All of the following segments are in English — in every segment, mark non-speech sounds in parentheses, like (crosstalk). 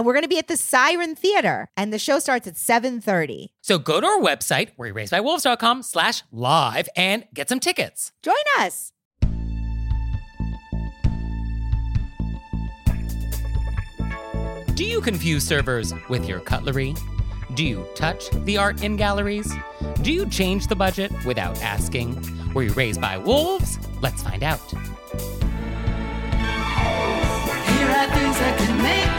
And we're going to be at the Siren Theater, and the show starts at 7.30. So go to our website, wereraisedbywolves.com slash live and get some tickets. Join us. Do you confuse servers with your cutlery? Do you touch the art in galleries? Do you change the budget without asking? Were you raised by wolves? Let's find out. Here are things that can make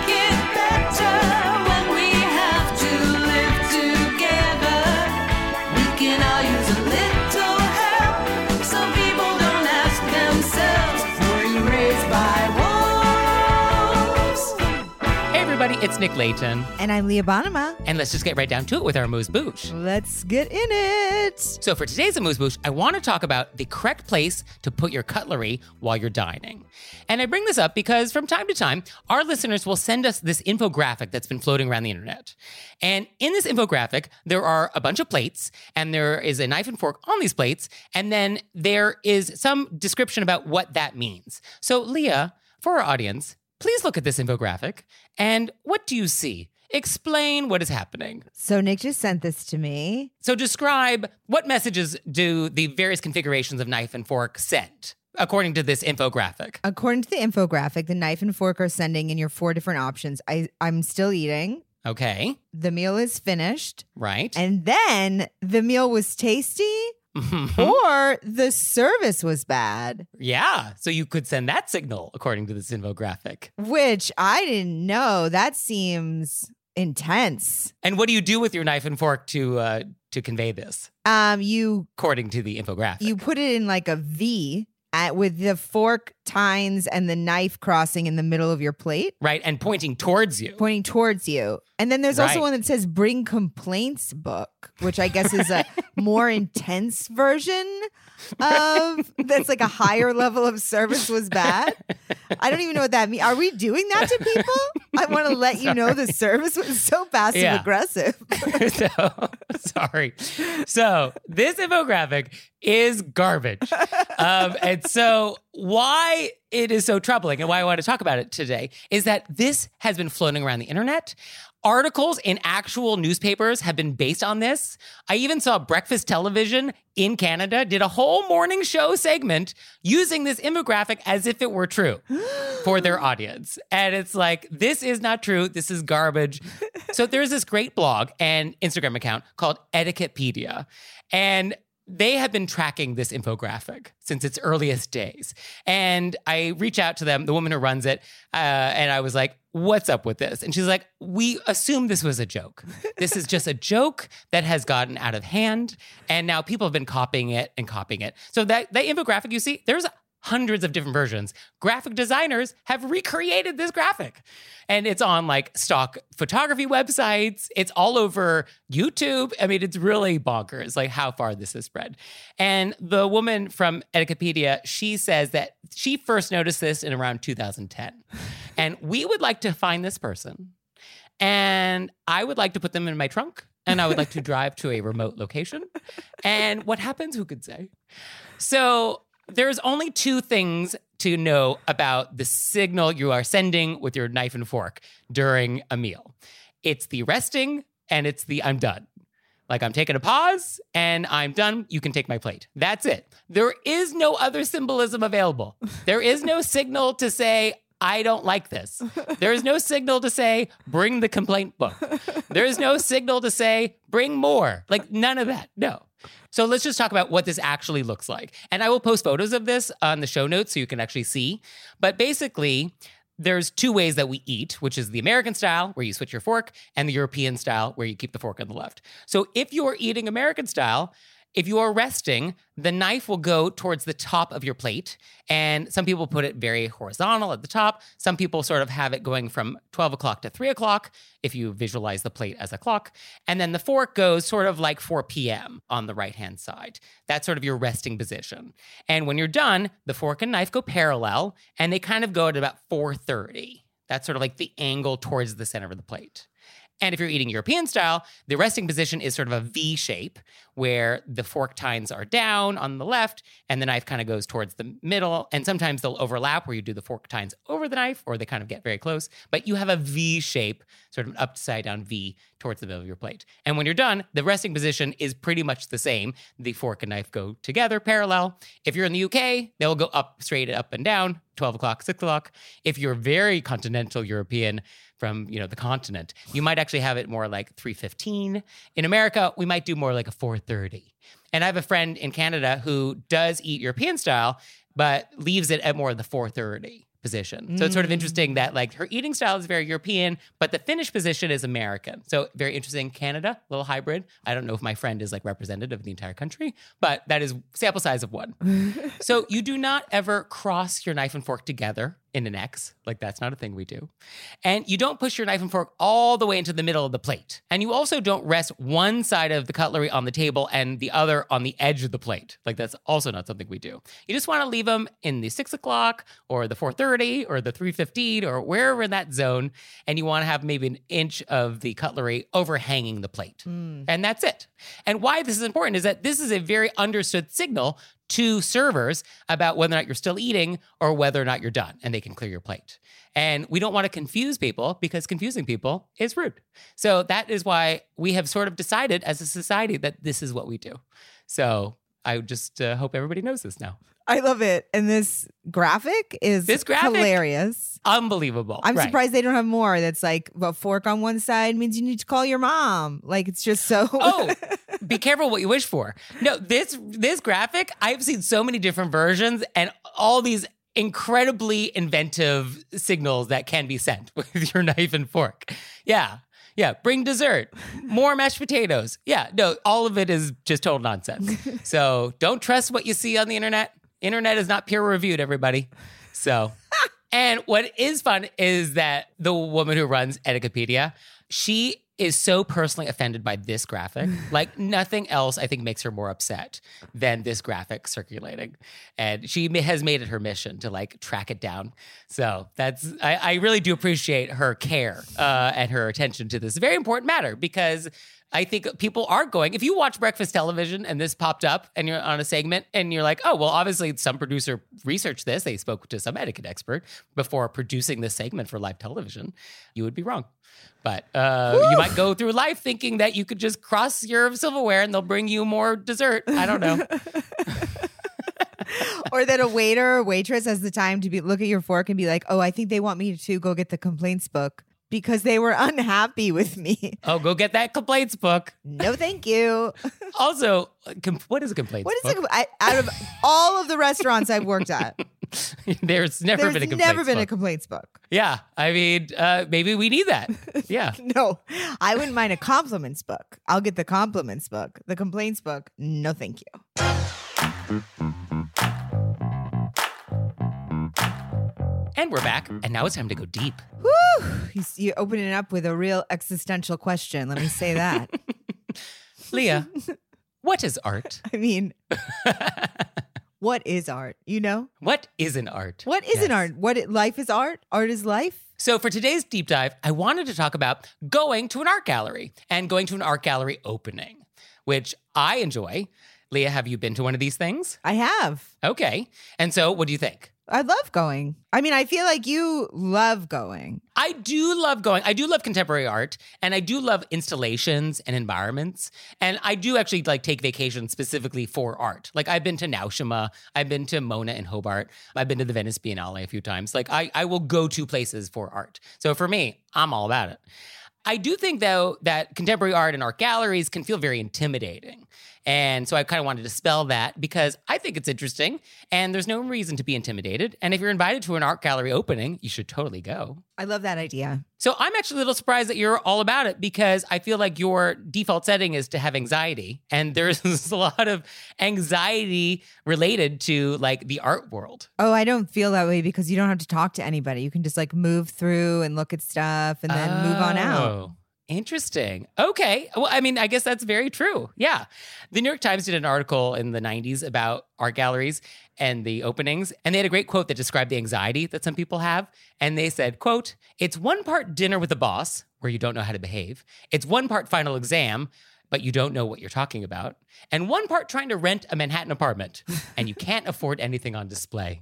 it's Nick Leighton. And I'm Leah Bonnema. And let's just get right down to it with our Amuse Bouche. Let's get in it. So for today's Amuse Bouche, I want to talk about the correct place to put your cutlery while you're dining. And I bring this up because from time to time, our listeners will send us this infographic that's been floating around the internet. And in this infographic, there are a bunch of plates, and there is a knife and fork on these plates, and then there is some description about what that means. So, Leah, for our audience, please look at this infographic. And what do you see? Explain what is happening. So Nick just sent this to me. So describe what messages do the various configurations of knife and fork send according to this infographic. According to the infographic, the knife and fork are sending in your four different options. I, I'm still eating. Okay, The meal is finished. right. And then the meal was tasty. Or the service was bad, yeah, so you could send that signal according to this infographic. which I didn't know. That seems intense. And what do you do with your knife and fork to uh, to convey this Um, you according to the infographic? you put it in like a V at, with the fork tines and the knife crossing in the middle of your plate, right, and pointing towards you. pointing towards you. And then there's also one that says "Bring complaints book," which I guess is a (laughs) more intense version of that's like a higher level of service was bad. I don't even know what that means. Are we doing that to people? I want to (laughs) let you know the service was so passive Yeah. aggressive. (laughs) so sorry. So this infographic is garbage. Um, and so why it is so troubling and why I want to talk about it today is that this has been floating around the internet. Articles in actual newspapers have been based on this. I even saw breakfast television in Canada did a whole morning show segment using this infographic as if it were true (gasps) for their audience. And it's like, this is not true. This is garbage. so there's this great blog and Instagram account called Etiquettepedia. And they have been tracking this infographic since its earliest days. And I reach out to them, the woman who runs it, uh, and I was like, What's up with this? And she's like, We assumed this was a joke. This is just a joke that has gotten out of hand. And now people have been copying it and copying it. So that, that infographic you see, there's hundreds of different versions. Graphic designers have recreated this graphic. And it's on like stock photography websites. It's all over YouTube. I mean, it's really bonkers, like how far this has spread. And the woman from Etiquettepedia, she says that she first noticed this in around 2010. And we would like to find this person. And I would like to put them in my trunk. And I would like to drive to a remote location. And what happens, who could say? So there's only two things to know about the signal you are sending with your knife and fork during a meal it's the resting and it's the I'm done. Like I'm taking a pause and I'm done. You can take my plate. That's it. There is no other symbolism available. There is no signal to say, I don't like this. There is no signal to say, bring the complaint book. There is no signal to say, bring more. Like none of that. No. So let's just talk about what this actually looks like. And I will post photos of this on the show notes so you can actually see. But basically, there's two ways that we eat, which is the American style, where you switch your fork, and the European style, where you keep the fork on the left. So if you're eating American style, if you are resting, the knife will go towards the top of your plate. And some people put it very horizontal at the top. Some people sort of have it going from 12 o'clock to 3 o'clock, if you visualize the plate as a clock. And then the fork goes sort of like 4 p.m. on the right hand side. That's sort of your resting position. And when you're done, the fork and knife go parallel and they kind of go at about 4:30. That's sort of like the angle towards the center of the plate. And if you're eating European style, the resting position is sort of a V shape where the fork tines are down on the left and the knife kind of goes towards the middle. And sometimes they'll overlap where you do the fork tines over the knife or they kind of get very close. But you have a V shape, sort of an upside down V towards the middle of your plate. And when you're done, the resting position is pretty much the same. The fork and knife go together parallel. If you're in the UK, they'll go up straight up and down, 12 o'clock, 6 o'clock. If you're very continental European, from you know the continent you might actually have it more like 315 in america we might do more like a 430 and i have a friend in canada who does eat european style but leaves it at more of the 430 position. So it's sort of mm. interesting that like her eating style is very european but the finish position is american. So very interesting canada little hybrid. I don't know if my friend is like representative of the entire country but that is sample size of one. (laughs) So you do not ever cross your knife and fork together in an X. Like that's not a thing we do. And you don't push your knife and fork all the way into the middle of the plate. And you also don't rest one side of the cutlery on the table and the other on the edge of the plate. Like that's also not something we do. You just want to leave them in the six o'clock or the 4:30 or the 3:15 or wherever in that zone. And you want to have maybe an inch of the cutlery overhanging the plate. Mm. And that's it. And why this is important is that this is a very understood signal to servers about whether or not you're still eating or whether or not you're done and they can clear your plate. And we don't want to confuse people because confusing people is rude. So that is why we have sort of decided as a society that this is what we do. So I just uh, hope everybody knows this now. I love it. And this graphic is This graphic- hilarious. Unbelievable. I'm Right. surprised they don't have more. That's like a fork on one side means you need to call your mom. Like it's just so. oh, (laughs) be careful what you wish for. No, this this graphic, I've seen so many different versions and all these incredibly inventive signals that can be sent (laughs) with your knife and fork. Yeah. Yeah, bring dessert, more mashed potatoes. Yeah, no, all of it is just total nonsense. (laughs) so don't trust what you see on the internet. Internet is not peer reviewed, everybody. So, (laughs) and what is fun is that the woman who runs Etiquettepedia, she is so personally offended by this graphic. (laughs) Like nothing else, I think, makes her more upset than this graphic circulating. And she has made it her mission to like track it down. So that's, I, I really do appreciate her care uh, and her attention to this very important matter because I think people are going. If you watch breakfast television and this popped up and you're on a segment and you're like, oh, well, obviously some producer researched this. They spoke to some etiquette expert before producing this segment for live television. You would be wrong. But uh, you might go through life thinking that you could just cross your silverware and they'll bring you more dessert. I don't know. (laughs) or that a waiter or waitress has the time to be look at your fork and be like, "Oh, I think they want me to go get the complaints book because they were unhappy with me." Oh, go get that complaints book. no, thank you. (laughs) Also, com- what is a complaints What is book? it? Out of all of the restaurants I've worked at, (laughs) There's never there's been a complaints never been a book. complaints book. yeah, I mean, uh, maybe we need that. (laughs) Yeah. No, I wouldn't mind a compliments book. I'll get the compliments book. The complaints book, no, thank you. And we're back, and now it's time to go deep. Whew, you, you opening it up with a real existential question. Let me say that. (laughs) Leah, what is art? I mean, (laughs) what is art? You know, what is an art? what is an art? What life is art. Art is life. So, for today's deep dive, I wanted to talk about going to an art gallery and going to an art gallery opening, which I enjoy. Leah, have you been to one of these things? I have. Okay. And so, what do you think? I love going. I mean, I feel like you love going. I do love going. I do love contemporary art and I do love installations and environments. And I do actually like take vacations specifically for art. Like I've been to Naoshima, I've been to Mona and Hobart, I've been to the Venice Biennale a few times. Like I, I will go to places for art. So for me, I'm all about it. I do think though that contemporary art and art galleries can feel very intimidating. And so I kind of wanted to spell that because I think it's interesting and there's no reason to be intimidated. And if you're invited to an art gallery opening, you should totally go. I love that idea. So I'm actually a little surprised that you're all about it because I feel like your default setting is to have anxiety. And there's (laughs) a lot of anxiety related to like the art world. Oh, I don't feel that way because you don't have to talk to anybody. You can just like move through and look at stuff and then move on out. Oh. Interesting. Okay. Well, I mean, I guess that's very true. Yeah. The New York Times did an article in the 90s about art galleries and the openings, and they had a great quote that described the anxiety that some people have. And they said, quote, it's one part dinner with the boss, where you don't know how to behave. It's one part final exam, but you don't know what you're talking about. And one part trying to rent a Manhattan apartment, and you can't afford anything on display.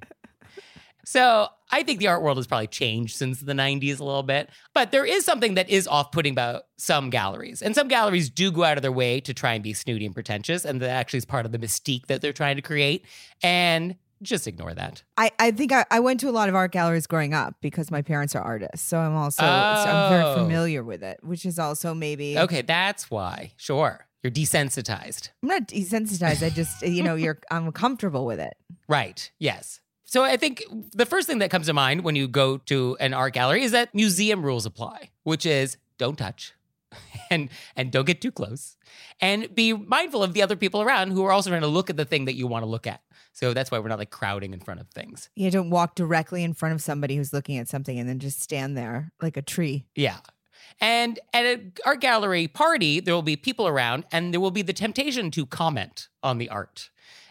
So I think the art world has probably changed since the 90s a little bit. But there is something that is off putting about some galleries. And some galleries do go out of their way to try and be snooty and pretentious. And that actually is part of the mystique that they're trying to create. And just ignore that. I, I think I, I went to a lot of art galleries growing up because my parents are artists. So I'm also so I'm very Oh. familiar with it, which is also maybe Okay, that's why. Sure. You're desensitized. I'm not desensitized. I just you know, you're I'm comfortable with it. Right. Yes. So I think the first thing that comes to mind when you go to an art gallery is that museum rules apply, which is don't touch (laughs) and and don't get too close and be mindful of the other people around who are also trying to look at the thing that you want to look at. So that's why we're not like crowding in front of things. You don't walk directly in front of somebody who's looking at something and then just stand there like a tree. Yeah. And at an art gallery party, there will be people around and there will be the temptation to comment on the art.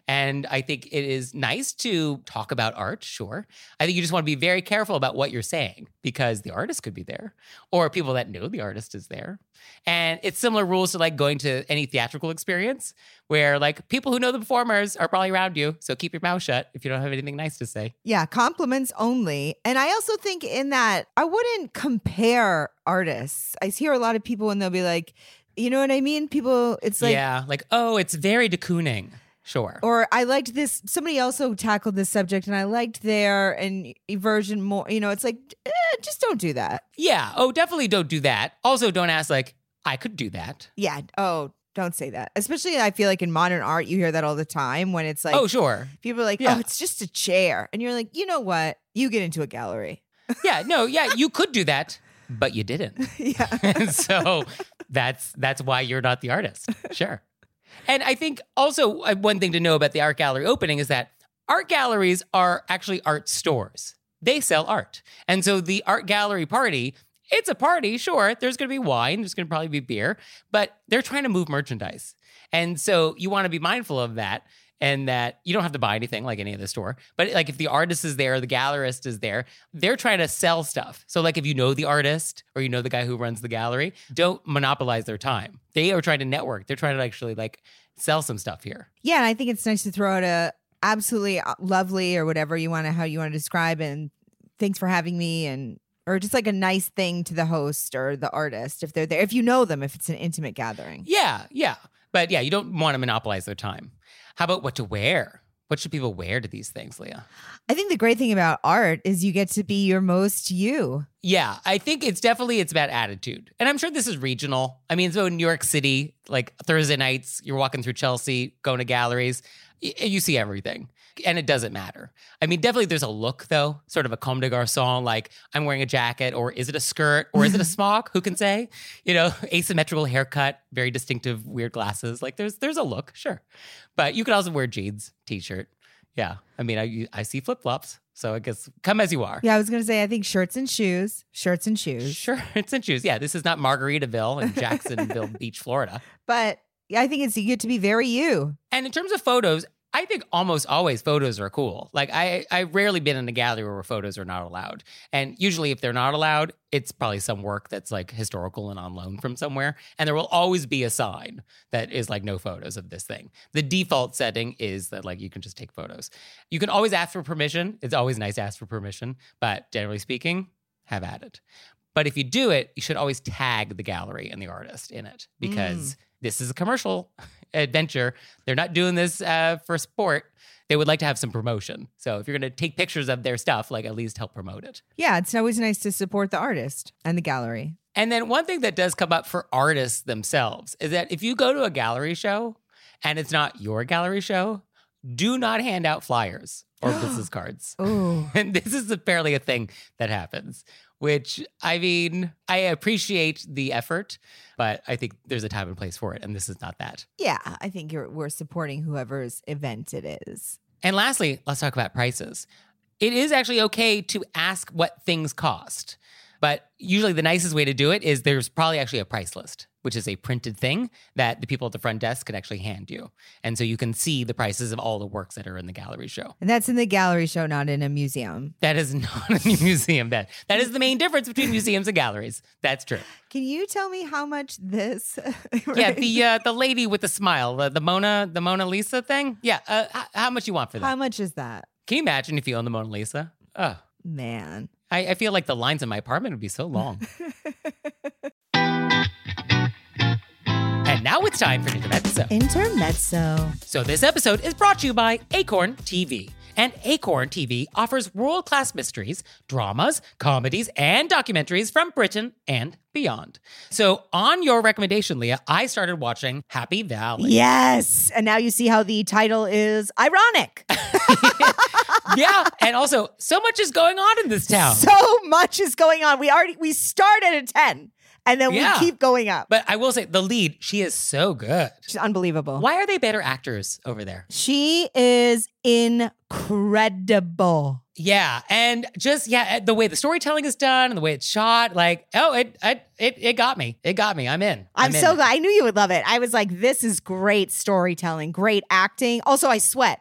And I think it is nice to talk about art, sure. I think you just want to be very careful about what you're saying because the artist could be there or people that know the artist is there. And it's similar rules to like going to any theatrical experience where like people who know the performers are probably around you. So keep your mouth shut if you don't have anything nice to say. Yeah, compliments only. And I also think in that I wouldn't compare artists. I hear a lot of people and they'll be like, you know what I mean? People, it's like, yeah, like, oh, it's very de Kooning. Sure. or I liked this. Somebody also tackled this subject and I liked their and version more. You know, it's like, eh, just don't do that. Yeah. Oh, definitely don't do that. Also, don't ask, like, I could do that. Yeah. Oh, don't say that. Especially, I feel like in modern art, you hear that all the time when it's like, oh, sure. people are like, Yeah. oh, it's just a chair. And you're like, you know what? You get into a gallery. (laughs) Yeah. No, yeah, you could do that, but you didn't. (laughs) yeah. (laughs) So that's that's why you're not the artist. Sure. And I think also uh, one thing to know about the art gallery opening is that art galleries are actually art stores. They sell art. And so the art gallery party, it's a party, sure. There's going to be wine, there's going to probably be beer, but they're trying to move merchandise. And so you want to be mindful of that and that you don't have to buy anything like any of the store. But like if the artist is there, the gallerist is there, they're trying to sell stuff. So like if you know the artist or you know the guy who runs the gallery, don't monopolize their time. They are trying to network. They're trying to actually like sell some stuff here. Yeah, and I think it's nice to throw out a absolutely uh, lovely or whatever you want to how you want to describe and thanks for having me and or just like a nice thing to the host or the artist if they're there if you know them if it's an intimate gathering. Yeah, yeah. But yeah, you don't want to monopolize their time. How about what to wear? What should people wear to these things, Leah? I think the great thing about art is you get to be your most you. Yeah, I think it's definitely it's about attitude. And I'm sure this is regional. I mean, so in New York City, like Thursday nights, you're walking through Chelsea, going to galleries, y- you see everything. And it doesn't matter. I mean, definitely there's a look though, sort of a Comme des Garçons, like I'm wearing a jacket, or is it a skirt, or is it a (laughs) smock? Who can say? You know, (laughs) asymmetrical haircut, very distinctive, weird glasses. Like there's there's a look, sure. But you could also wear jeans, t-shirt. Yeah. I mean, I I see flip-flops. So I guess come as you are. Yeah, I was gonna say I think shirts and shoes, shirts and shoes. Sure, it's in shoes. Yeah, this is not Margaritaville in (laughs) Jacksonville Beach, Florida. But yeah, I think it's you get to be very you. And in terms of photos, I think almost always photos are cool. Like I, I've rarely been in a gallery where photos are not allowed. And usually if they're not allowed, it's probably some work that's like historical and on loan from somewhere. And there will always be a sign that is like no photos of this thing. The default setting is that like you can just take photos. You can always ask for permission. It's always nice to ask for permission, but generally speaking, have at it. But if you do it, you should always tag the gallery and the artist in it mm. because this is a commercial (laughs) adventure. They're not doing this uh, for sport. They would like to have some promotion. So if you're going to take pictures of their stuff, like at least help promote it. Yeah, it's always nice to support the artist and the gallery. And then one thing that does come up for artists themselves is that if you go to a gallery show and it's not your gallery show, do not hand out flyers or (gasps) business cards. And (laughs) this is apparently a thing that happens, which I mean, I appreciate the effort, but I think there's a time and place for it. And this is not that. yeah. I think you're, we're supporting whoever's event it is. And lastly, let's talk about prices. It is actually okay to ask what things cost, but usually the nicest way to do it is there's probably actually a price list, which is a printed thing that the people at the front desk can actually hand you. And so you can see the prices of all the works that are in the gallery show. And that's in the gallery show, not in a museum. That is (laughs) not a museum. That that is the main difference between museums and galleries. That's true. Can you tell me how much this? (laughs) Yeah, the uh, the lady with the smile, the, the Mona the Mona Lisa thing. Yeah, uh, h- how much you want for that? how much is that? Can you imagine if you own the Mona Lisa? Oh, Man. I, I feel like the lines in my apartment would be so long. (laughs) and now it's time for Intermezzo. Intermezzo. So this episode is brought to you by Acorn TV. And Acorn TV offers world class mysteries, dramas, comedies, and documentaries from Britain and beyond. So, on your recommendation, Leah, I started watching Happy Valley. Yes. And now you see how the title is ironic. (laughs) (laughs) yeah. And also, so much is going on in this town. So much is going on. We already we start at a 10 and then Yeah. we keep going up. but I will say, the lead, she is so good. She's unbelievable. Why are they better actors over there? She is incredible. Yeah, and just yeah, eh, the way the storytelling is done and the way it's shot, like oh, it it it, it got me. It got me. I'm in. I'm, in. so glad. I knew you would love it. I was like, this is great storytelling, great acting. Also, I sweat.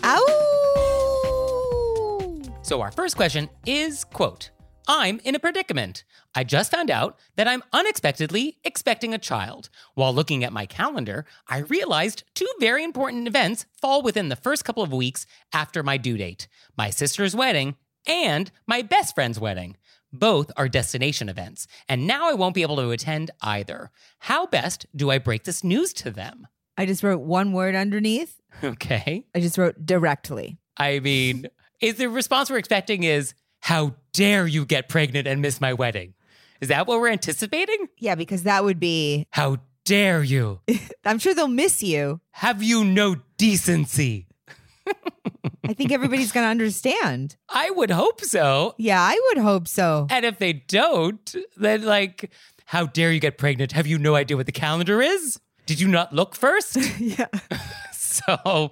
So our first question is quote, I'm in a predicament. I just found out that I'm unexpectedly expecting a child. While looking at my calendar, I realized two very important events fall within the first couple of weeks after my due date my sister's wedding and my best friend's wedding. Both are destination events, and now I won't be able to attend either. How best do I break this news to them? I just wrote one word underneath. (laughs) Okay. I just wrote directly. I mean, is the response we're expecting is, how dare you get pregnant and miss my wedding? Is that what we're anticipating? Yeah, because that would be, How dare you? (laughs) I'm sure they'll miss you. Have you no decency? (laughs) I think everybody's going to understand. I would hope so. Yeah, I would hope so. And if they don't, then like, how dare you get pregnant? Have you no idea what the calendar is? Did you not look first? (laughs) yeah. so,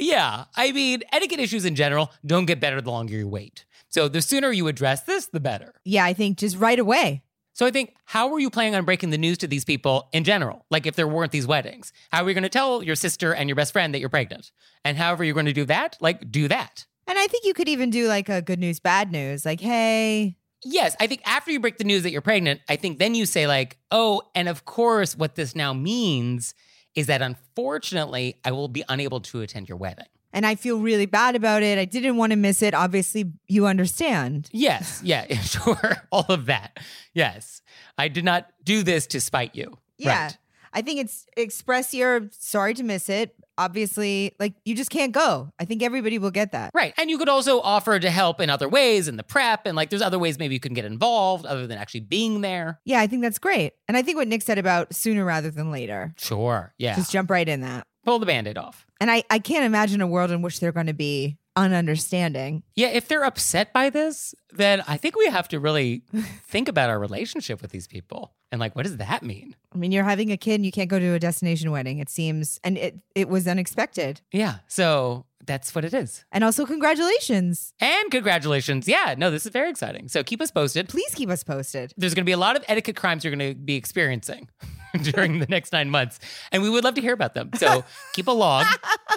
yeah, I mean, etiquette issues in general don't get better the longer you wait. So the sooner you address this, the better. Yeah, I think just right away. So I think, how were you planning on breaking the news to these people in general? Like if there weren't these weddings, how are you going to tell your sister and your best friend that you're pregnant? And however you're going to do that, like do that. And I think you could even do like a good news, bad news. Like, hey, Yes, I think after you break the news that you're pregnant, I think then you say, like, oh, and of course, what this now means is that unfortunately, I will be unable to attend your wedding. and I feel really bad about it. I didn't want to miss it. Obviously, you understand. Yes, yeah, (laughs) sure. All of that. Yes. I did not do this to spite you. Yeah. Right. I think it's express your sorry to miss it. Obviously, like you just can't go. I think everybody will get that. Right. And you could also offer to help in other ways in the prep. And like there's other ways maybe you can get involved other than actually being there. Yeah, I think that's great. And I think what Nick said about sooner rather than later, Sure. Yeah. just jump right in that. Pull the band aid off. And I, I can't imagine a world in which they're going to be ununderstanding. Yeah. If they're upset by this, then I think we have to really (laughs) think about our relationship with these people. And like, what does that mean? I mean, you're having a kid and you can't go to a destination wedding. It seems, and it, it was unexpected. Yeah. So that's what it is. And also, congratulations. And congratulations. Yeah. No, this is very exciting. So keep us posted. Please keep us posted. there's going to be a lot of etiquette crimes you're going to be experiencing (laughs) during the next nine months. And we would love to hear about them. So (laughs) keep a log,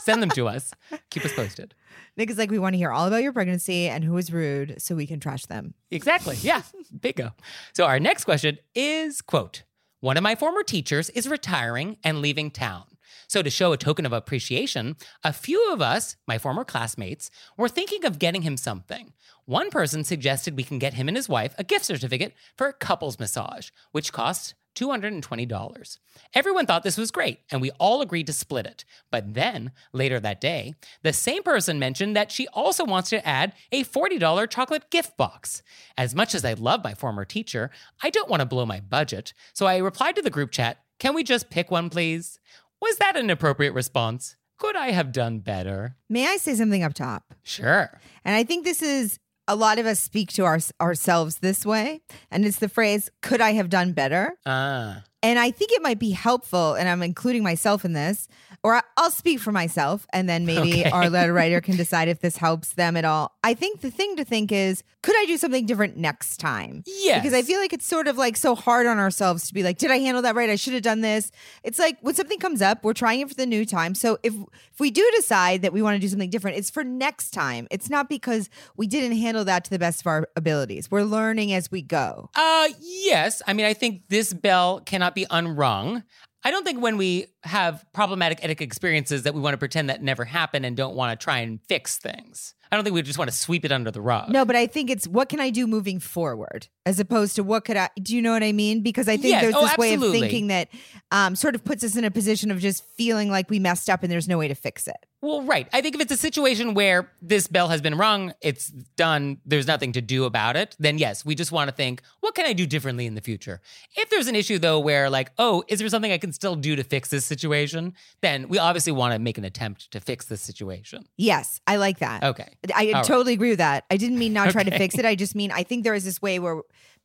send them to us, keep us posted. Nick is like, we want to hear all about your pregnancy and who was rude so we can trash them. Exactly. Yeah. Bingo. So our next question is quote, one of my former teachers is retiring and leaving town. So to show a token of appreciation, a few of us, my former classmates, were thinking of getting him something. One person suggested we can get him and his wife a gift certificate for a couples massage, which costs $220. Everyone thought this was great, and we all agreed to split it. But then, later that day, the same person mentioned that she also wants to add a $40 chocolate gift box. As much as I love my former teacher, I don't want to blow my budget, so I replied to the group chat Can we just pick one, please? Was that an appropriate response? Could I have done better? May I say something up top? Sure. And I think this is a lot of us speak to our, ourselves this way. And it's the phrase, could I have done better? Ah. And I think it might be helpful, and I'm including myself in this, or I'll speak for myself, and then maybe Okay. our letter (laughs) writer can decide if this helps them at all. I think the thing to think is, could I do something different next time? Yeah. Because I feel like it's sort of like so hard on ourselves to be like, did I handle that right? I should have done this. It's like when something comes up, we're trying it for the new time. So if if we do decide that we want to do something different, it's for next time. It's not because we didn't handle that to the best of our abilities. We're learning as we go. Uh yes. I mean, I think this bell cannot be unrung. I don't think when we have problematic etiquette experiences that we want to pretend that never happened and don't want to try and fix things. I don't think we just want to sweep it under the rug. No, but I think it's what can I do moving forward as opposed to what could I do you know what I mean? Because I think Yes. there's Oh, this way of thinking that um, sort of puts us in a position of just feeling like we messed up and there's no way to fix it. Well, right. I think if it's a situation where this bell has been rung, it's done, there's nothing to do about it, then yes, we just want to think, what can I do differently in the future? If there's an issue though where like, oh, is there something I can still do to fix this situation? Then we obviously want to make an attempt to fix this situation. Yes, I like that. Okay. I All right. totally agree with that. I didn't mean not try to fix it. I just mean I think there is this way where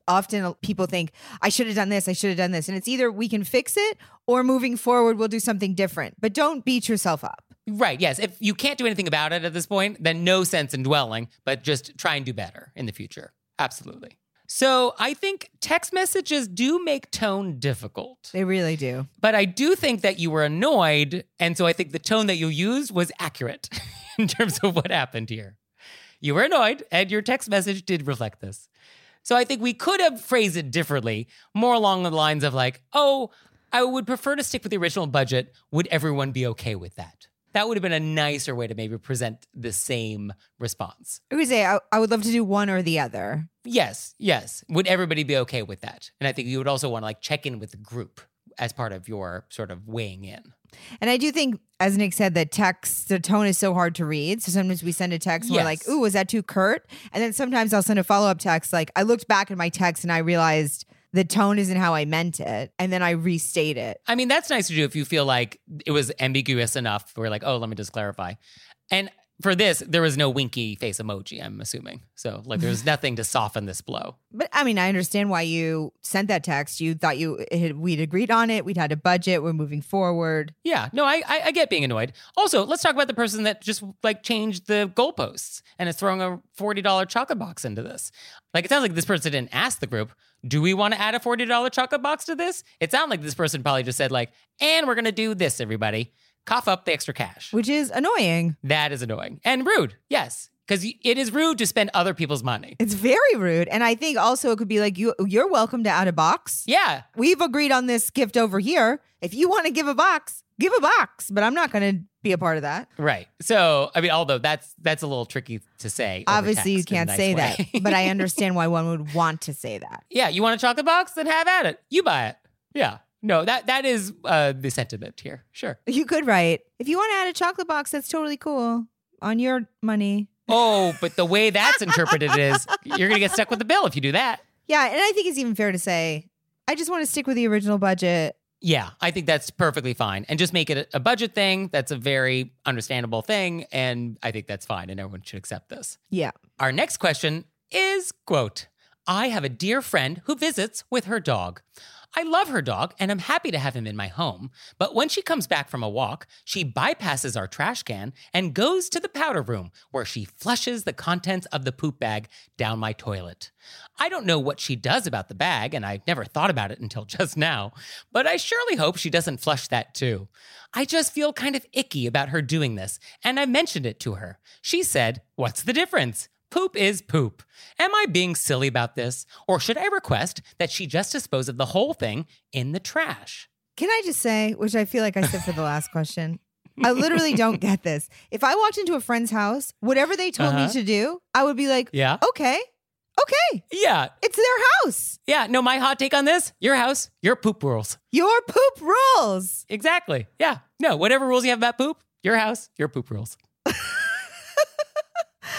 often people think I should have done this, I should have done this, and it's either we can fix it or moving forward we'll do something different. But don't beat yourself up. Right. Yes. If you can't do anything about it at this point, then no sense in dwelling, but just try and do better in the future. Absolutely. So I think text messages do make tone difficult. They really do. But I do think that you were annoyed. And so I think the tone that you used was accurate (laughs) (laughs) in terms of what happened here. You were annoyed, and your text message did reflect this. So I think we could have phrased it differently, more along the lines of like, oh, I would prefer to stick with the original budget. Would everyone be okay with that? That would have been a nicer way to maybe present the same response. I would say I, I would love to do one or the other. Yes, yes. Would everybody be okay with that? And I think you would also want to like check in with the group as part of your sort of weighing in. And I do think, as Nick said, that text, the tone is so hard to read. So sometimes we send a text and we're like, Yes. ooh, was that too curt? And then sometimes I'll send a follow up text like, I looked back at my text and I realized the tone isn't how I meant it. And then I restate it. I mean, that's nice to do if you feel like it was ambiguous enough. We're like, oh, let me just clarify. And for this, there was no winky face emoji, I'm assuming. So, like, there's (laughs) nothing to soften this blow. But I mean, I understand why you sent that text. You thought you it had, we'd agreed on it. We'd had a budget. We're moving forward. Yeah, no, I, I I get being annoyed. Also, let's talk about the person that just like changed the goalposts and is throwing a forty dollar chocolate box into this. Like it sounds like this person didn't ask the group, "Do we want to add a forty dollar chocolate box to this?" It sounded like this person probably just said like, "And we're gonna do this, everybody. Cough up the extra cash." which is annoying. That is annoying and rude. Yes, because it is rude to spend other people's money. It's very rude. And I think also it could be like you you're welcome to add a box. Yeah, We've agreed on this gift over here. If you want to give a box, give a box, but I'm not going to be a part of that. right. So, I mean, although that's that's a little tricky to say. Obviously, you text in a can't nice say way. that, but I (laughs) understand why one would want to say that. Yeah, you want a chocolate box? Then have at it. You buy it. Yeah. No, that that is uh, the sentiment here. Sure. You could write, if you want to add a chocolate box, that's totally cool on your money. Oh, (laughs) but the way that's interpreted is you're gonna get stuck with the bill if you do that. Yeah. And I think it's even fair to say, I just want to stick with the original budget. Yeah, I think that's perfectly fine, and just make it a- a budget thing. That's a very understandable thing, and I think that's fine, and everyone should accept this. Yeah. Our next question is quote, I have a dear friend who visits with her dog. I love her dog and I'm happy to have him in my home, but when she comes back from a walk, she bypasses our trash can and goes to the powder room where she flushes the contents of the poop bag down my toilet. I don't know what she does about the bag, and I've never thought about it until (laughs) just now, but I surely hope she doesn't flush that too. I just feel kind of icky about her doing this, and I mentioned it to her. She said, What's the difference? Poop is poop. Am I being silly about this? Or should I request that she just dispose of the whole thing in the trash? Can I just say, which I feel like I said for the last question, I literally don't get this. If I walked into a friend's house, whatever they told Uh-huh. me to do, I would be like, Yeah. okay, okay, Yeah. it's their house. Yeah. No, my hot take on this your house, your poop rules. Your poop rules. Exactly. Yeah. No, whatever rules you have about poop, your house, your poop rules.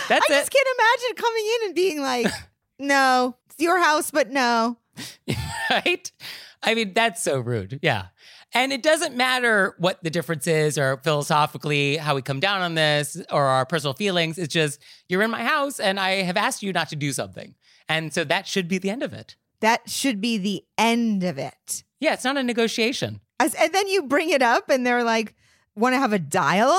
That's I it. just can't imagine coming in and being like, (laughs) no, it's your house, but no. (laughs) right? I mean, that's so rude. Yeah. And it doesn't matter what the difference is or philosophically how we come down on this or our personal feelings. It's just, you're in my house and I have asked you not to do something. And so that should be the end of it. That should be the end of it. Yeah, it's not a negotiation. As, and then you bring it up and they're like, want to have a dialogue?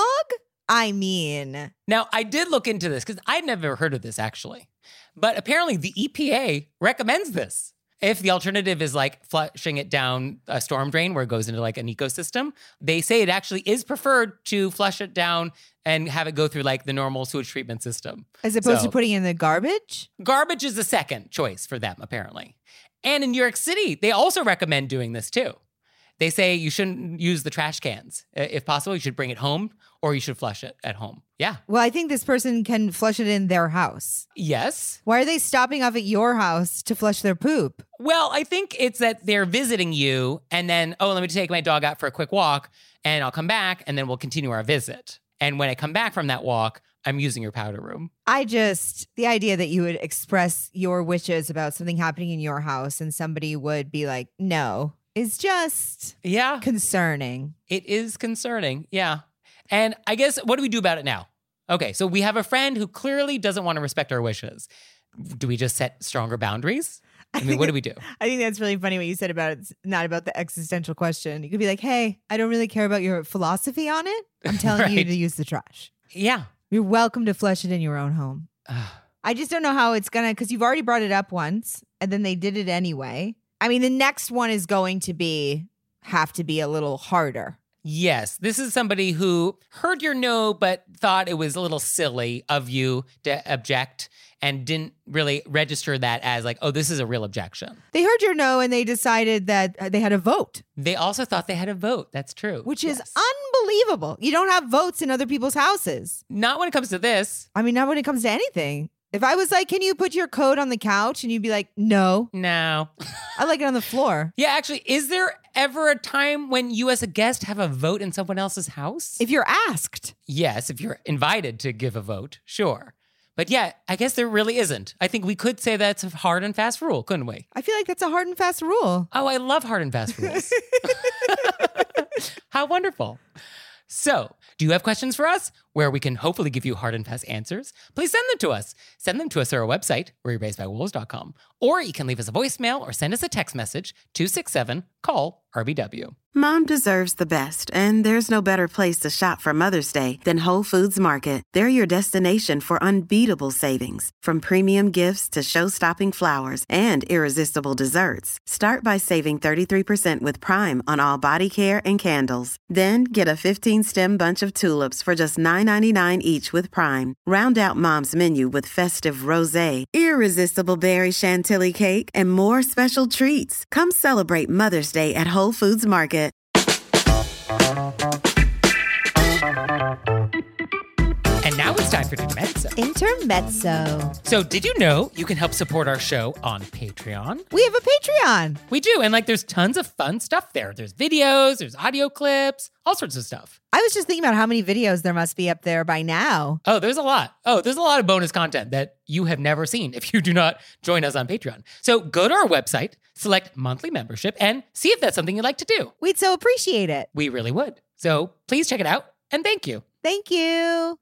I mean, Now, I did look into this because I'd never heard of this actually. But apparently, the EPA recommends this. If the alternative is like flushing it down a storm drain where it goes into like an ecosystem, they say it actually is preferred to flush it down and have it go through like the normal sewage treatment system. as opposed So- to putting in the garbage. Garbage is the second choice for them, apparently. And in New York City, they also recommend doing this too. They say you shouldn't use the trash cans. If possible, you should bring it home or you should flush it at home. Yeah. Well, I think this person can flush it in their house. Yes. Why are they stopping off at your house to flush their poop? Well, I think it's that they're visiting you and then, oh, let me take my dog out for a quick walk and I'll come back and then we'll continue our visit. And when I come back from that walk, I'm using your powder room. I just, the idea that you would express your wishes about something happening in your house and somebody would be like, no, is just Yeah, concerning. it is concerning. Yeah. And I guess, what do we do about it now? Okay, so we have a friend who clearly doesn't want to respect our wishes. Do we just set stronger boundaries? I mean, what do we do? I think that's really funny what you said about it's not about the existential question. You could be like, hey, I don't really care about your philosophy on it. I'm (laughs) telling you to use the trash. Yeah. You're welcome to flush it in your own home. I just don't know how it's gonna because you've already brought it up once and then they did it anyway. I mean, the next one is going to be have to be a little harder. Yes, this is somebody who heard your no, but thought it was a little silly of you to object and didn't really register that as like, oh, this is a real objection. They heard your no and they decided that uh, they had a vote, They also thought they had a vote. That's true. which is Yes. unbelievable. You don't have votes in other people's houses. not when it comes to this. I mean, not when it comes to anything. If I was like, can you put your coat on the couch? And you'd be like, no, No. I like it on the floor. (laughs) yeah, actually, is there ever a time when you as a guest have a vote in someone else's house? If you're asked, yes, if you're invited to give a vote, sure. But yeah, I guess there really isn't. I think we could say that's a hard and fast rule, couldn't we? I feel like that's a hard and fast rule. Oh, I love hard and fast rules. (laughs) (laughs) How wonderful. So, do you have questions for us? Where we can hopefully give you hard and fast answers, please send them to us. Send them to us at our website, wereraisedbywolves.com. Or you can leave us a voicemail or send us a text message, 267 call RBW. Mom deserves the best, and there's no better place to shop for Mother's Day than Whole Foods Market. They're your destination for unbeatable savings, from premium gifts to show-stopping flowers and irresistible desserts. Start by saving 33% with Prime on all body care and candles. Then get a 15-stem bunch of tulips for just $9.99 each with Prime. Round out Mom's menu with festive rosé, irresistible berry chantilly cake, and more special treats. Come celebrate Mother's Day at Whole Foods Market. And now it's time for Intermezzo. Intermezzo. So, did you know you can help support our show on Patreon? We have a Patreon. We do. And like, there's tons of fun stuff there. There's videos, there's audio clips, all sorts of stuff. I was just thinking about how many videos there must be up there by now. Oh, there's a lot. Oh, there's a lot of bonus content that you have never seen if you do not join us on Patreon. So go to our website, select monthly membership, and see if that's something you'd like to do. We'd so appreciate it. We really would. So please check it out and thank you. Thank you.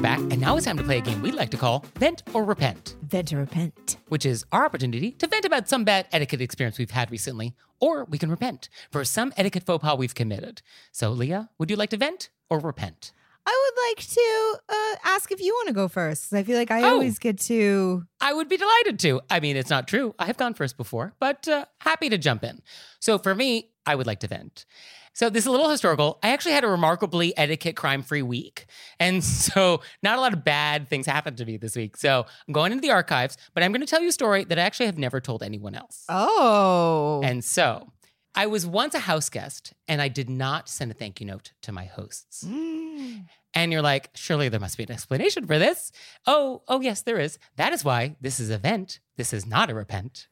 We're back. And now it's time to play a game we like to call Vent or Repent, Vent or repent. which is our opportunity to vent about some bad etiquette experience we've had recently, or we can repent for some etiquette faux pas we've committed. So, Leah, would you like to vent or repent? I would like to uh, ask if you want to go first. I feel like I Oh. always get to. I would be delighted to. I mean, it's not true. I have gone first before, but uh, happy to jump in. So for me, I would like to vent. So this is a little historical. I actually had a remarkably etiquette crime free week. And (laughs) so not a lot of bad things happened to me this week. So I'm going into the archives, but I'm going to tell you a story that I actually have never told anyone else. Oh. And so I was once a house guest and I did not send a thank you note to my hosts. Mm. And you're like, surely there must be an explanation for this. Oh, oh, yes, there is. That is why this is a vent. This is not a repent.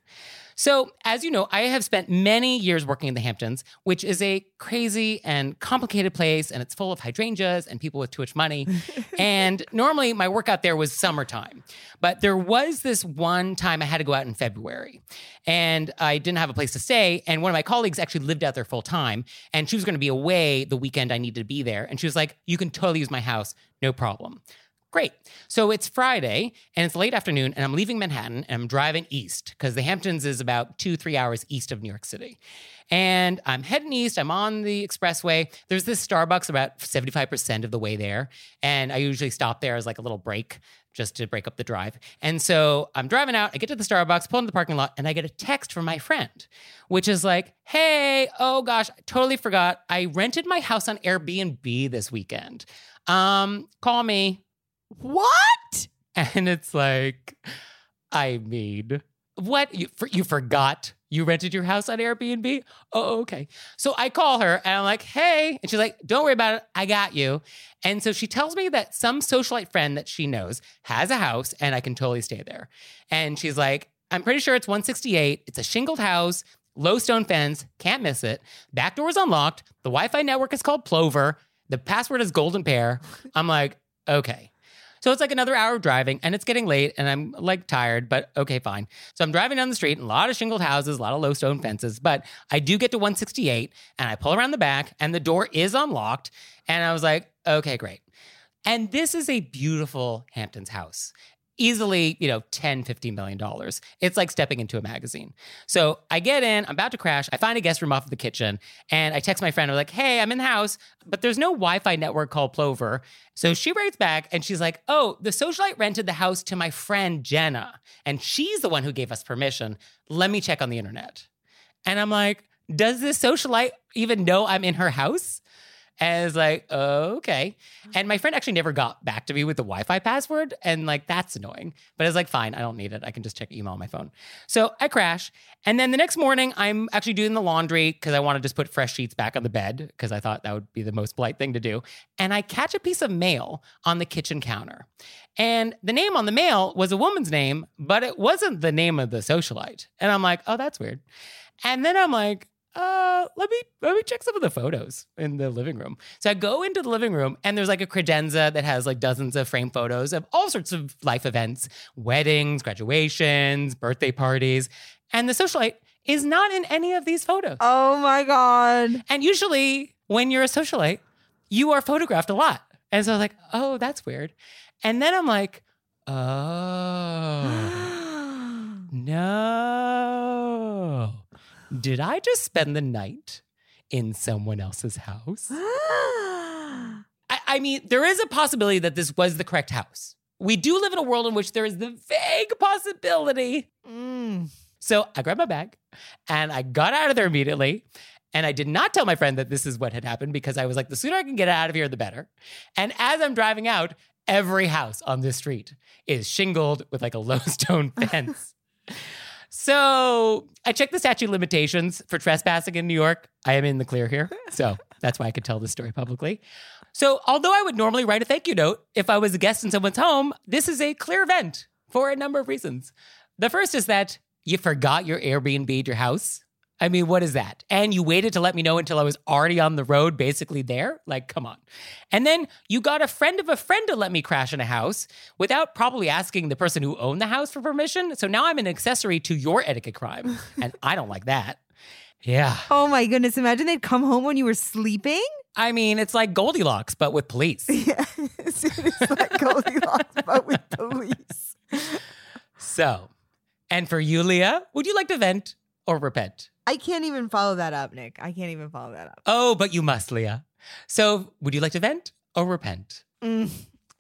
So, as you know, I have spent many years working in the Hamptons, which is a crazy and complicated place, and it's full of hydrangeas and people with too much money. (laughs) and normally my work out there was summertime. But there was this one time I had to go out in February, and I didn't have a place to stay. And one of my colleagues actually lived out there full time, and she was going to be away the weekend I needed to be there. And she was like, You can totally use my house, no problem. Great. So it's Friday and it's late afternoon, and I'm leaving Manhattan and I'm driving east because the Hamptons is about two, three hours east of New York City. And I'm heading east. I'm on the expressway. There's this Starbucks about 75% of the way there. And I usually stop there as like a little break just to break up the drive. And so I'm driving out. I get to the Starbucks, pull into the parking lot, and I get a text from my friend, which is like, hey, oh gosh, I totally forgot. I rented my house on Airbnb this weekend. Um, call me. What? And it's like, I mean, what? You, for, you forgot you rented your house on Airbnb? Oh, okay. So I call her and I'm like, hey. And she's like, don't worry about it. I got you. And so she tells me that some socialite friend that she knows has a house and I can totally stay there. And she's like, I'm pretty sure it's 168. It's a shingled house, low stone fence, can't miss it. Back door is unlocked. The Wi Fi network is called Plover. The password is Golden Pear. I'm like, okay. So it's like another hour of driving and it's getting late and I'm like tired, but okay, fine. So I'm driving down the street and a lot of shingled houses, a lot of low stone fences, but I do get to 168 and I pull around the back and the door is unlocked. And I was like, okay, great. And this is a beautiful Hamptons house. Easily, you know, 10, 15 million dollars. It's like stepping into a magazine. So I get in, I'm about to crash. I find a guest room off of the kitchen and I text my friend. I'm like, hey, I'm in the house, but there's no Wi Fi network called Plover. So she writes back and she's like, oh, the socialite rented the house to my friend Jenna, and she's the one who gave us permission. Let me check on the internet. And I'm like, does this socialite even know I'm in her house? And it's like, oh, okay. And my mm-hmm. friend actually never got back to me with the Wi Fi password. And like, that's annoying. But it's like, fine, I don't need it. I can just check email on my phone. So I crash. And then the next morning, I'm actually doing the laundry because I want to just put fresh sheets back on the bed because I thought that would be the most polite thing to do. And I catch a piece of mail on the kitchen counter. And the name on the mail was a woman's name, but it wasn't the name of the socialite. And I'm like, oh, that's weird. And then I'm like, uh, let me let me check some of the photos in the living room. So I go into the living room and there's like a credenza that has like dozens of frame photos of all sorts of life events, weddings, graduations, birthday parties. And the socialite is not in any of these photos. Oh my god. And usually, when you're a socialite, you are photographed a lot. And so I was like, oh, that's weird. And then I'm like, oh, (gasps) no. Did I just spend the night in someone else's house? (gasps) I, I mean, there is a possibility that this was the correct house. We do live in a world in which there is the vague possibility. Mm. So I grabbed my bag and I got out of there immediately. And I did not tell my friend that this is what had happened because I was like, the sooner I can get out of here, the better. And as I'm driving out, every house on this street is shingled with like a (laughs) low stone fence. (laughs) So I checked the statute limitations for trespassing in New York. I am in the clear here. So that's why I could tell this story publicly. So although I would normally write a thank you note if I was a guest in someone's home, this is a clear event for a number of reasons. The first is that you forgot your Airbnb your house. I mean, what is that? And you waited to let me know until I was already on the road, basically there? Like, come on. And then you got a friend of a friend to let me crash in a house without probably asking the person who owned the house for permission. So now I'm an accessory to your etiquette crime. (laughs) and I don't like that. Yeah. Oh my goodness. Imagine they'd come home when you were sleeping. I mean, it's like Goldilocks, but with police. (laughs) Yeah. it's like Goldilocks, but with police. (laughs) So, and for you, Leah, would you like to vent or repent? I can't even follow that up, Nick. I can't even follow that up. Oh, but you must, Leah. So, would you like to vent or repent? Mm,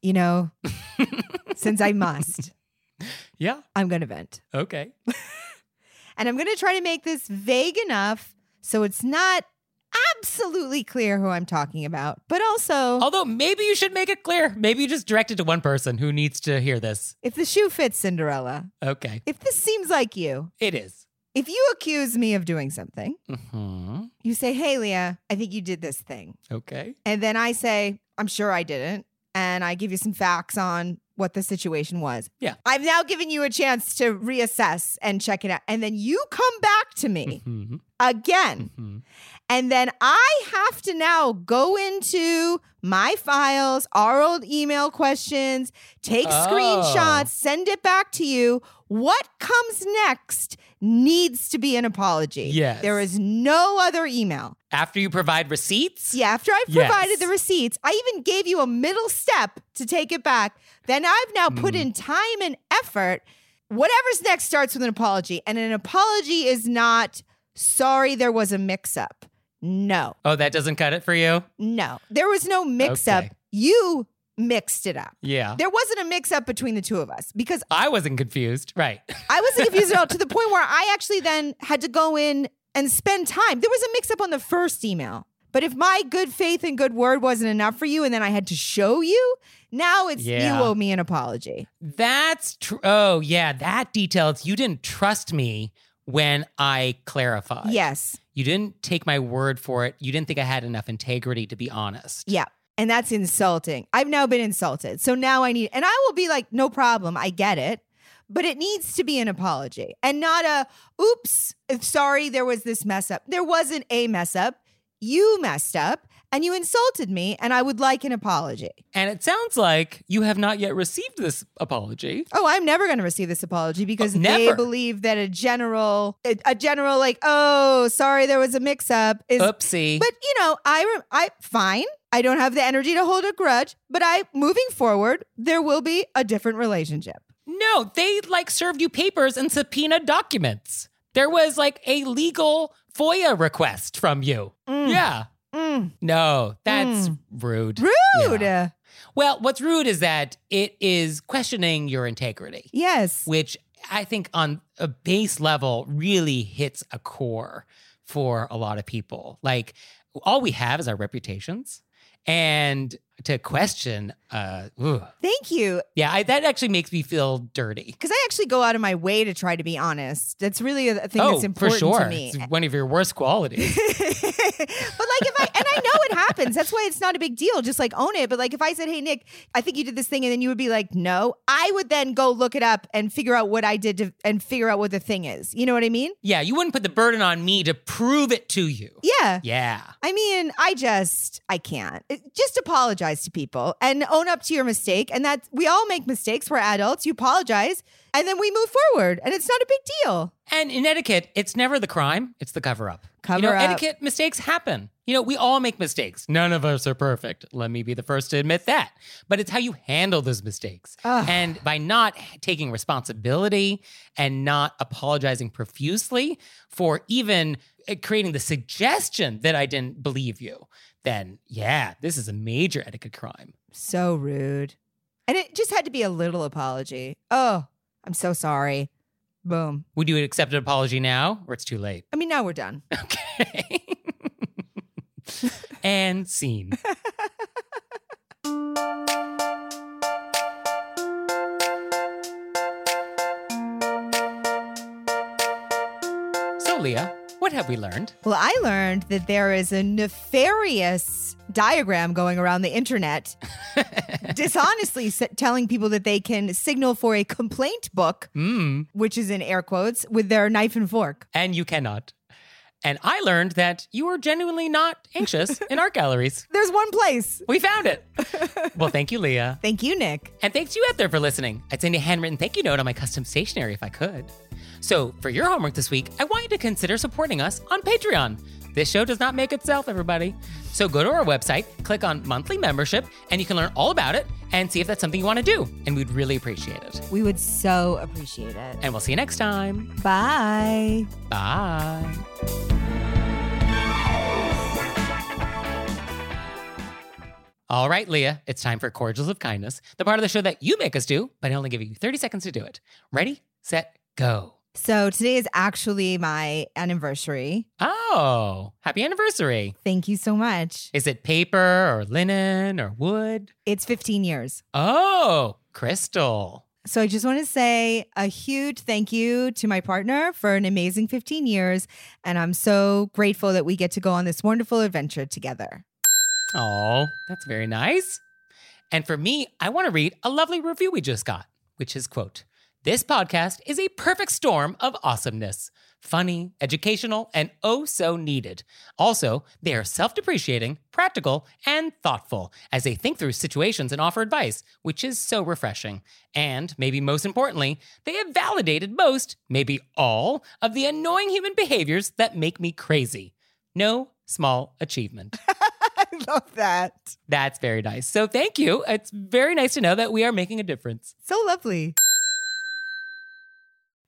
you know, since I must, (laughs) Yeah. I'm going to vent. Okay. (laughs) And I'm going to try to make this vague enough so it's not absolutely clear who I'm talking about, but also Although maybe you should make it clear. Maybe you just direct it to one person who needs to hear this. if the shoe fits Cinderella, Okay. if this seems like you, It is. If you accuse me of doing something, Mm-hmm. you say, Hey, Leah, I think you did this thing. Okay. And then I say, I'm sure I didn't. And I give you some facts on what the situation was. Yeah. I've now given you a chance to reassess and check it out. And then you come back to me Mm-hmm. again. Mm-hmm. And then I have to now go into my files, our old email questions, take Oh. screenshots, send it back to you. What comes next needs to be an apology. Yes. There is no other email. After you provide receipts? Yeah, after I've Yes. provided the receipts, I even gave you a middle step to take it back. Then I've now put Mm. in time and effort. Whatever's next starts with an apology. And an apology is not sorry there was a mix up. No, Oh, that doesn't cut it for you? no. There was no mix up. You mixed it up. Yeah. There wasn't a mix up between the two of us because I wasn't confused. Right. (laughs) I wasn't confused at all to the point where I actually then had to go in and spend time. There was a mix up on the first email. But if my good faith and good word wasn't enough for you and then I had to show you, now it's Yeah. you owe me an apology. That's true. Oh, yeah. That details. You didn't trust me when I clarified. Yes. You didn't take my word for it. You didn't think I had enough integrity to be honest. Yeah. And that's insulting. I've now been insulted. So now I need, and I will be like, no problem. I get it. But it needs to be an apology and not a, oops, sorry, there was this mess up. There wasn't a mess up. You messed up and you insulted me, and I would like an apology. And it sounds like you have not yet received this apology. Oh, I'm never going to receive this apology because Oh, they believe that a general, a, a general like, oh, sorry, there was a mix up is. Oopsie. But you know, I, I, fine. I don't have the energy to hold a grudge, but I, moving forward, there will be a different relationship. no, they like served you papers and subpoena documents. There was like a legal FOIA request from you. Mm. Yeah. Mm, No, that's rude. rude. Yeah. Well, what's rude is that it is questioning your integrity, Yes. which I think on a base level really hits a core for a lot of people. Like all we have is our reputations. And to question, uh, ugh. Thank you. yeah, I, that actually makes me feel dirty. Because I actually go out of my way to try to be honest. That's really a thing oh, that's important for sure. to me. It's one of your worst qualities. (laughs) but like if I and I know it happens. That's why it's not a big deal. Just like own it. But like if I said, "Hey Nick, I think you did this thing," and then you would be like, "No," I would then go look it up and figure out what I did to and figure out what the thing is. You know what I mean? yeah, you wouldn't put the burden on me to prove it to you. Yeah. Yeah. I mean, I just I can't. Just apologize. Apologize to people and own up to your mistake. And that we all make mistakes. We're adults. You apologize and then we move forward and it's not a big deal. And in etiquette, it's never the crime, it's the cover up. Cover you know, up. etiquette mistakes happen. You know, we all make mistakes. None of us are perfect. Let me be the first to admit that. But it's how you handle those mistakes. Ugh. And by not taking responsibility and not apologizing profusely for even uh, creating the suggestion that I didn't believe you, then yeah, this is a major etiquette crime. So rude. And it just had to be a little apology. Oh, I'm so sorry. Boom. Would you accept an apology now or it's too late? I mean, now we're done. (laughs) Okay. (laughs) and scene. (laughs) so, Leah, what have we learned? Well, I learned that there is a nefarious diagram going around the internet, (laughs) dishonestly s- telling people that they can signal for a complaint book, Mm, which is in air quotes, with their knife and fork. and you cannot. And I learned that you are genuinely not anxious (laughs) in art galleries. There's one place. We found it. (laughs) Well, thank you, Leah. Thank you, Nick. And thanks to you out there for listening. I'd send a handwritten thank you note on my custom stationery if I could. So, for your homework this week, I want you to consider supporting us on Patreon. This show does not make itself, everybody. So, go to our website, click on monthly membership, and you can learn all about it and see if that's something you want to do. And we'd really appreciate it. We would so appreciate it. And we'll see you next time. Bye. Bye. All right, Leah, it's time for Cordials of Kindness, the part of the show that you make us do, but I only give you 30 seconds to do it. Ready, set, go. So today is actually my anniversary. Oh, happy anniversary. Thank you so much. Is it paper or linen or wood? It's 15 years. Oh, crystal. So I just want to say a huge thank you to my partner for an amazing 15 years. And I'm so grateful that we get to go on this wonderful adventure together. Oh, that's very nice. And for me, I want to read a lovely review we just got, which is quote, this podcast is a perfect storm of awesomeness. Funny, educational, and oh so needed. Also, they are self depreciating, practical, and thoughtful as they think through situations and offer advice, which is so refreshing. And maybe most importantly, they have validated most, maybe all, of the annoying human behaviors that make me crazy. No small achievement. (laughs) I love that. That's very nice. So thank you. It's very nice to know that we are making a difference. So lovely.